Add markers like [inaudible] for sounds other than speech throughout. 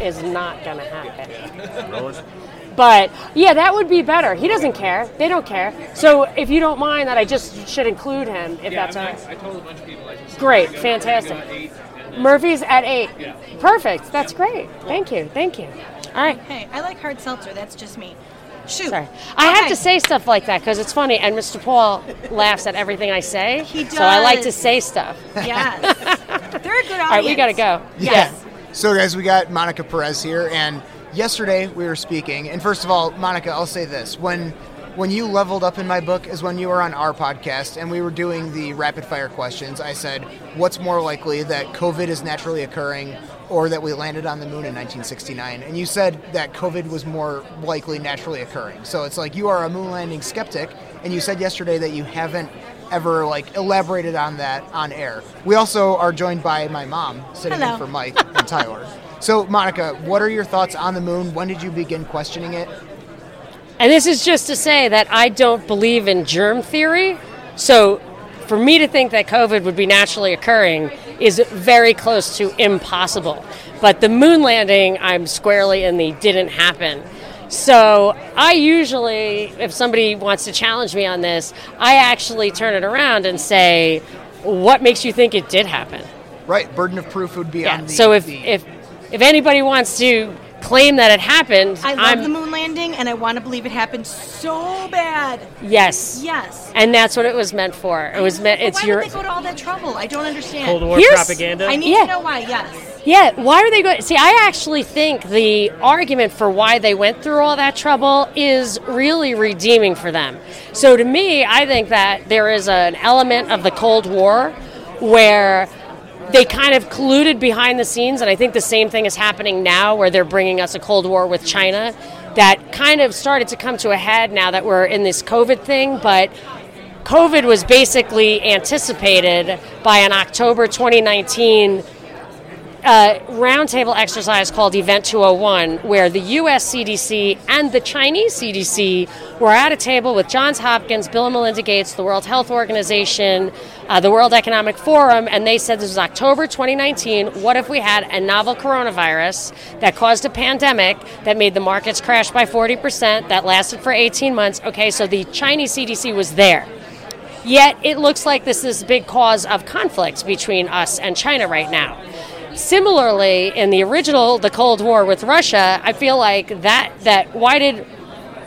is not going to happen. But yeah, that would be better. He doesn't care. They don't care. So if you don't mind that, I just should include him if Yeah, that's I, mean. I, told a bunch of people. I just Great, fantastic. At eight, and then- Murphy's at eight. Yeah. Perfect. That's great. Thank you. Thank you. All right. Hey, I like hard seltzer. That's just me. Shoot. Sorry. I have to say stuff like that because it's funny, and Mr. Paul laughs at everything I say. He does. So I like to say stuff. Yes. [laughs] They're a good audience. All right, we got to go. Yes. So, guys, we got Monica Perez here, and yesterday we were speaking. And first of all, Monica, I'll say this: when when you leveled up in my book is when you were on our podcast and we were doing the rapid fire questions. I said, "What's more likely that COVID is naturally occurring?" Or that we landed on the moon in 1969, and you said that COVID was more likely naturally occurring. So it's like you are a moon landing skeptic, and you said yesterday that you haven't ever like elaborated on that on air. We also are joined by my mom sitting Hello. in for Mike and Tyler. So, Monica, what are your thoughts on the moon? When did you begin questioning it? And this is just to say that I don't believe in germ theory. So for me to think that COVID would be naturally occurring is very close to impossible. But the moon landing, I'm squarely in the didn't happen. So I usually, if somebody wants to challenge me on this, I actually turn it around and say, what makes you think it did happen? Right, burden of proof would be Yeah. on the. so if, the- if if anybody wants to claim that it happened, I love I'm the moon landing, and I want to believe it happened so bad. yes, Yes. and that's what it was meant for. It was meant. But It's why your would they go to all that trouble? I don't understand. Cold War Here's- propaganda. I need Yeah. to know why. Yes. yeah. Why are they going? See, I actually think the argument for why they went through all that trouble is really redeeming for them. So to me, I think that there is an element of the Cold War where they kind of colluded behind the scenes, and I think the same thing is happening now, where they're bringing us a Cold War with China. That kind of started to come to a head now that we're in this COVID thing, but COVID was basically anticipated by an October 2019 uh, roundtable exercise called Event 201, where the U.S. CDC and the Chinese CDC were at a table with Johns Hopkins, Bill and Melinda Gates, the World Health Organization, uh, the World Economic Forum, and they said this was October 2019. What if we had a novel coronavirus that caused a pandemic that made the markets crash by 40%, that lasted for 18 months? Okay, so the Chinese CDC was there. Yet it looks like this is a big cause of conflict between us and China right now. Similarly, in the original the Cold War with Russia, I feel like that that why did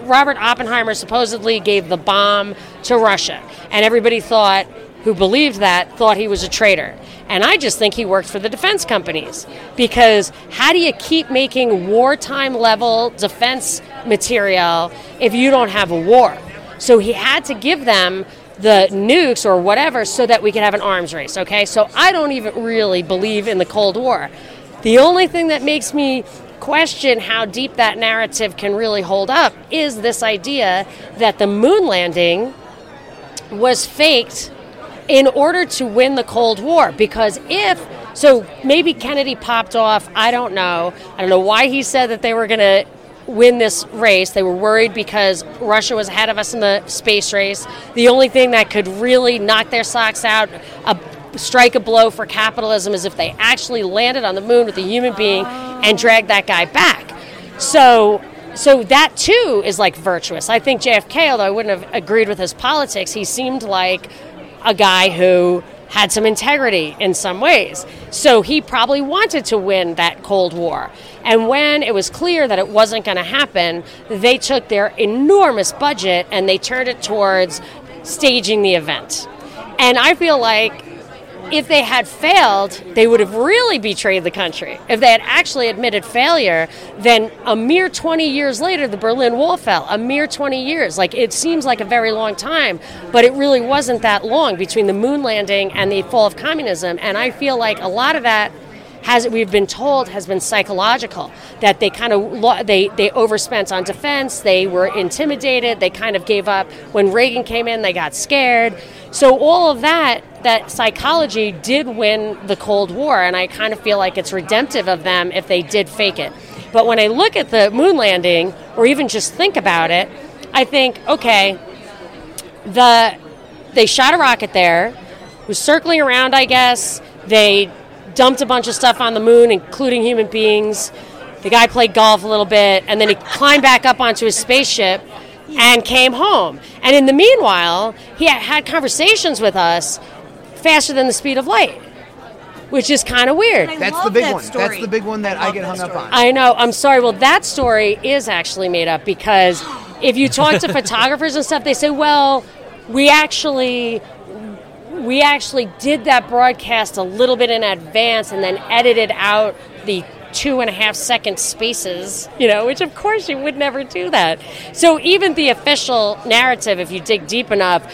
Robert Oppenheimer supposedly gave the bomb to Russia, and everybody thought who believed that thought he was a traitor. And I just think he worked for the defense companies because how do you keep making wartime level defense material if you don't have a war? So he had to give them the nukes or whatever so that we can have an arms race, okay? So I don't even really believe in the Cold War. The only thing that makes me question how deep that narrative can really hold up is this idea that the moon landing was faked in order to win the Cold War. Because if, so maybe Kennedy popped off, I don't know. I don't know why he said that they were going to win this race. They were worried because Russia was ahead of us in the space race. The only thing that could really knock their socks out, a, strike a blow for capitalism, is if they actually landed on the moon with a human being and oh. dragged that guy back. So so that too is like virtuous. I think JFK, although I wouldn't have agreed with his politics, he seemed like a guy who had some integrity in some ways. So he probably wanted to win that Cold War. And when it was clear that it wasn't going to happen, they took their enormous budget and they turned it towards staging the event. And I feel like if they had failed, they would have really betrayed the country. If they had actually admitted failure, then a mere 20 years later, the Berlin Wall fell. A mere 20 years. Like, it seems like a very long time, but it really wasn't that long between the moon landing and the fall of communism. And I feel like a lot of that has we've been told has been psychological that they kind of they they overspent on defense they were intimidated they kind of gave up. When Reagan came in they got scared. So all of that that psychology did win the Cold War and I kind of feel like it's redemptive of them if they did fake it. But when I look at the moon landing or even just think about it I think okay the they shot a rocket there was circling around I guess. They dumped a bunch of stuff on the moon, including human beings. The guy played golf a little bit, and then he climbed back up onto his spaceship and came home. And in the meanwhile, he had, had conversations with us faster than the speed of light, which is kind of weird. That's the big that one. story. That's the big one that I I, get that hung up on. I know. I'm sorry. Well, that story is actually made up because if you talk to [laughs] photographers and stuff, they say, "Well, we actually we actually did that broadcast a little bit in advance and then edited out the two and a half second spaces, you know, which of course you would never do that. So even the official narrative, if you dig deep enough,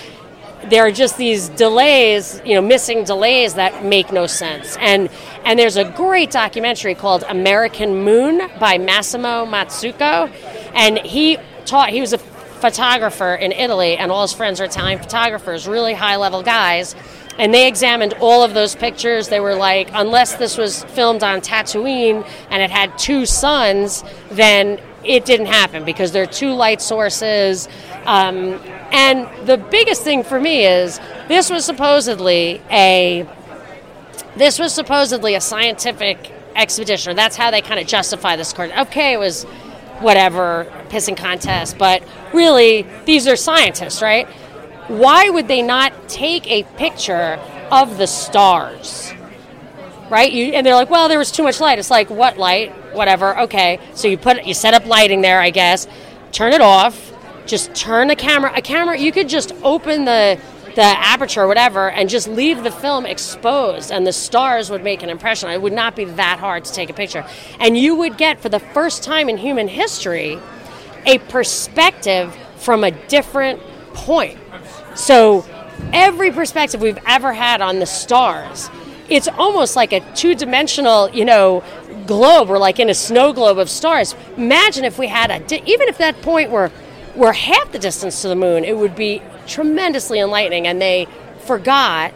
there are just these delays, you know, missing delays that make no sense. And and there's a great documentary called American Moon by Massimo Mazzucco, and he taught. He was a photographer in Italy, and all his friends are Italian photographers, really high level guys. And they examined all of those pictures. They were like, unless this was filmed on Tatooine and it had two suns, then it didn't happen because there are two light sources. Um, and the biggest thing for me is this was supposedly a this was supposedly a scientific expedition, that's how they kind of justify this court. Okay, it was whatever pissing contest, but really these are scientists, right? Why would they not take a picture of the stars? Right? You, and they're like, well, there was too much light. It's like, what light? Whatever. Okay. So you put you set up lighting there, I guess. Turn it off. Just turn the camera. A camera. You could just open the the aperture or whatever and just leave the film exposed and the stars would make an impression. It would not be that hard to take a picture. And you would get for the first time in human history a perspective from a different point. So every perspective we've ever had on the stars, it's almost like a two-dimensional, you know, globe. We're like in a snow globe of stars. Imagine if we had a, even if that point were were half the distance to the moon, it would be tremendously enlightening. And they forgot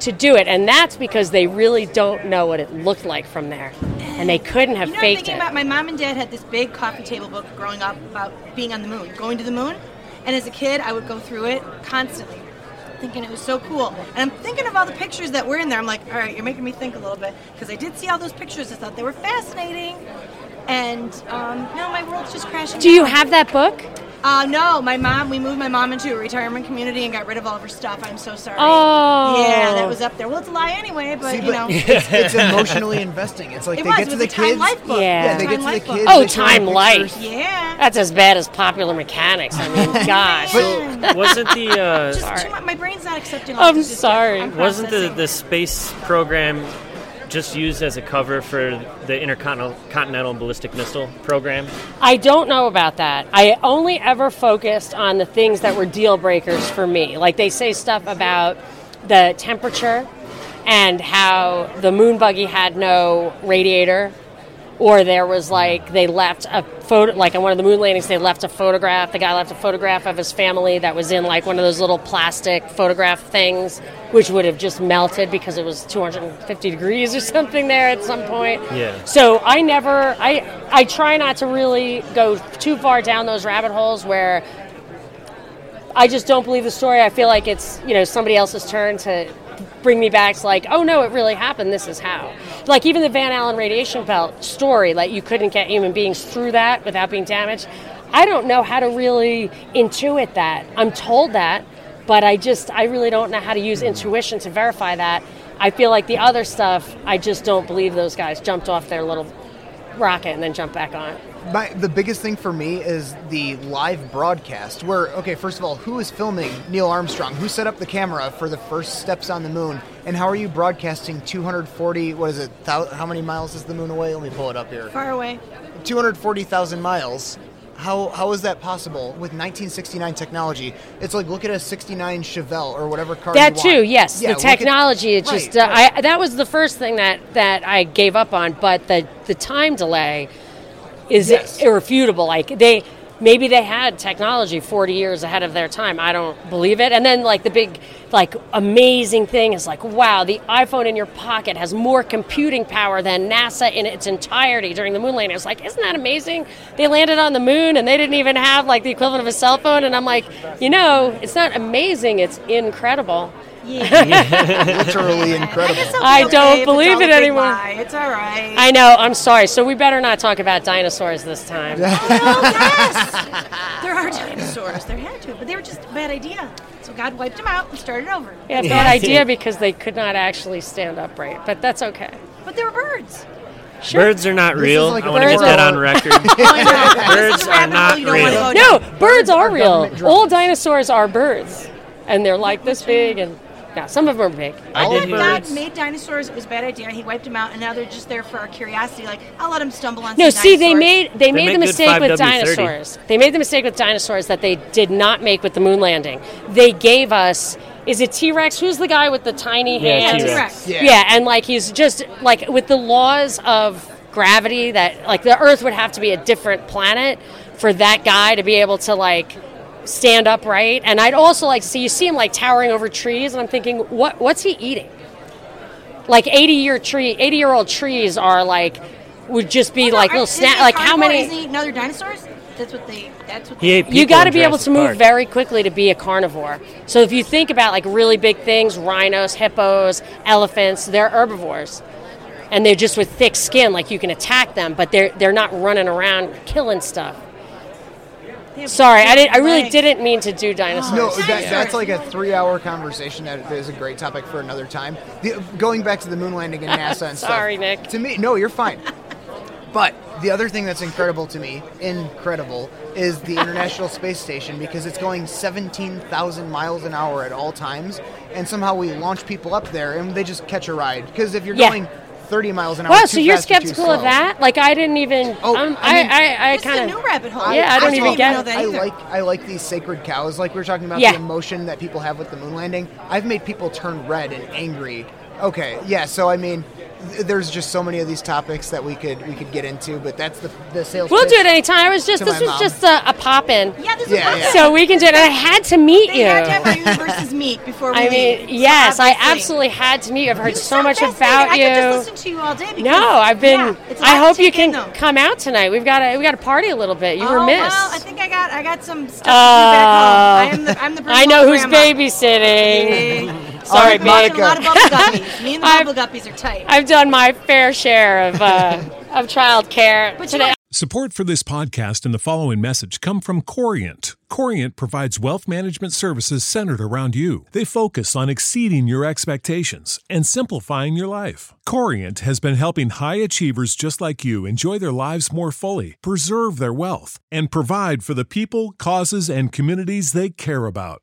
to do it, and that's because they really don't know what it looked like from there, and they couldn't have You know, I'm thinking it. about my mom and dad had this big coffee table book growing up about being on the moon, going to the moon. And as a kid, I would go through it constantly, thinking it was so cool. And I'm thinking of all the pictures that were in there. I'm like, all right, you're making me think a little bit because I did see all those pictures. I thought they were fascinating. And um, no, my world's just crashing. Do you have that book? Uh, no, my mom. We moved my mom into a retirement community and got rid of all of her stuff. I'm so sorry. Oh. yeah, that was up there. Well, it's a lie anyway, but See, you but know, it's, it's [laughs] emotionally investing. It's like it they was. get to the a Time kids. Life book. Yeah. Yeah, they Time get to the Life book. kids. Oh, they show them Time Life. Yeah. That's as bad as popular mechanics. I mean, [laughs] gosh. Man. Wasn't the uh, Just too much, my brain's not accepting. all I'm this. It's just- sorry. I'm wasn't the, the space program just used as a cover for the intercontinental continental ballistic missile program? I don't know about that. I only ever focused on the things that were deal breakers for me. Like they say stuff about the temperature and how the moon buggy had no radiator. Or there was like they left a photo, like on one of the moon landings, they left a photograph. The guy left a photograph of his family that was in like one of those little plastic photograph things, which would have just melted because it was 250 degrees or something there at some point. Yeah. So I never, I, I try not to really go too far down those rabbit holes where I just don't believe the story. I feel like it's you know somebody else's turn to bring me back to like, oh no, it really happened. This is how. Like even the Van Allen radiation belt story, like you couldn't get human beings through that without being damaged. I don't know how to really intuit that. I'm told that, but I just I really don't know how to use intuition to verify that. I feel like the other stuff, I just don't believe those guys jumped off their little rocket and then jumped back on. My, the biggest thing for me is the live broadcast. Where okay, first of all, who is filming Neil Armstrong? Who set up the camera for the first steps on the moon? And how are you broadcasting 240? What is it? Thou, how many miles is the moon away? Let me pull it up here. Far away. 240,000 miles. How how is that possible with 1969 technology? It's like look at a 69 Chevelle or whatever car. That you too, want. yes. Yeah, the look at- technology, it's right, just uh, right. I that was the first thing that that I gave up on. But the the time delay is Yes. irrefutable. Like they maybe they had technology 40 years ahead of their time. I don't believe it. And then like the big like amazing thing is like wow, the iPhone in your pocket has more computing power than NASA in its entirety during the moon landing. It's like isn't that amazing? They landed on the moon and they didn't even have like the equivalent of a cell phone. And I'm like, you know, it's not amazing. It's incredible. [laughs] literally incredible. guess I'll I don't if believe it anymore. lie. It's all right. I know. I'm sorry. So we better not talk about dinosaurs this time. well, [laughs] yes. there are dinosaurs. There had to, but they were just a bad idea. So God wiped them out and started over. Yeah, [laughs] bad idea because they could not actually stand upright, but that's okay. But they were birds. Birds are not is real. like I a want to get that on record. Oh, birds This is a are not hole you don't wanna real. No, birds are are real. government. All dinosaurs are birds, and they're like this big, and yeah, some of them are big. I All did that God birds. made dinosaurs. It was a bad idea. He wiped them out, and now they're just there for our curiosity. Like I'll let them stumble on. No, some see, they made they, made the mistake with 5W30. dinosaurs. They made the mistake with dinosaurs that they did not make with the moon landing. They gave us. Is it T Rex? Who's the guy with the tiny Yeah, hands? T-Rex. Yeah. Yeah, and like he's just like with the laws of gravity that like the Earth would have to be a different planet for that guy to be able to like stand upright. And I'd also like to see you see him like towering over trees, and I'm thinking, what what's he eating? Like 80 year tree, 80 year old trees are like would just be Well, like are- little isn't snap. Like how many? Isn't he eating other dinosaurs? That's what they. That's what He they. ate you got to be able to move Park. very quickly to be a carnivore. So if you think about like really big things, rhinos, hippos, elephants, they're herbivores. And they're just with thick skin, like you can attack them, but they're they're not running around killing stuff. They have Sorry, I didn't. I really didn't mean to do dinosaurs. No, that, that's like a three-hour conversation. That is a great topic for another time. The, going back to the moon landing and [laughs] NASA and stuff. Sorry, Nick. To me, no, you're fine. But the other thing that's incredible to me, incredible, is the International Space Station because it's going 17,000 miles an hour at all times, and somehow we launch people up there and they just catch a ride. Because if you're Yeah. going 30 miles an hour, Wow, so you're fast or too skeptical of that? Like I didn't even. Oh, um, I mean- I, I, I This is a kind new of. rabbit hole. Yeah, I don't even get know that I either. like I like these sacred cows, like we were talking about Yeah. the emotion that people have with the moon landing. I've made people turn red and angry. Okay, yeah. So I mean, th- there's just so many of these topics that we could we could get into, but that's the the sales. We'll pitch. do it anytime. I was just. This was mom. just a, a pop in. Yeah, this Yeah, is yeah. So we can do it. And I had to meet They you. had to have our universes [laughs] meet before we I mean, leave. yes, So I obviously- absolutely had to meet you. I've heard You so much fascinating. about I you. could just listen to you all day. Because, No, I've been. yeah, it's a I lot hope you take in, can though. come out tonight. We've got to. We got to party a little bit. You were oh, missed. Well, I think I got I got some stuff to do back home. I am the I'm the I know who's grandma. babysitting. [laughs] Sorry, All right, babe. Monica. A lot of bubble guppies. [laughs] Me and the I've- bubble guppies are tight. I've done my fair share of uh, [laughs] of child care But you today. know- Support for this podcast and the following message come from Corient. Corient provides wealth management services centered around you. They focus on exceeding your expectations and simplifying your life. Corient has been helping high achievers just like you enjoy their lives more fully, preserve their wealth, and provide for the people, causes, and communities they care about.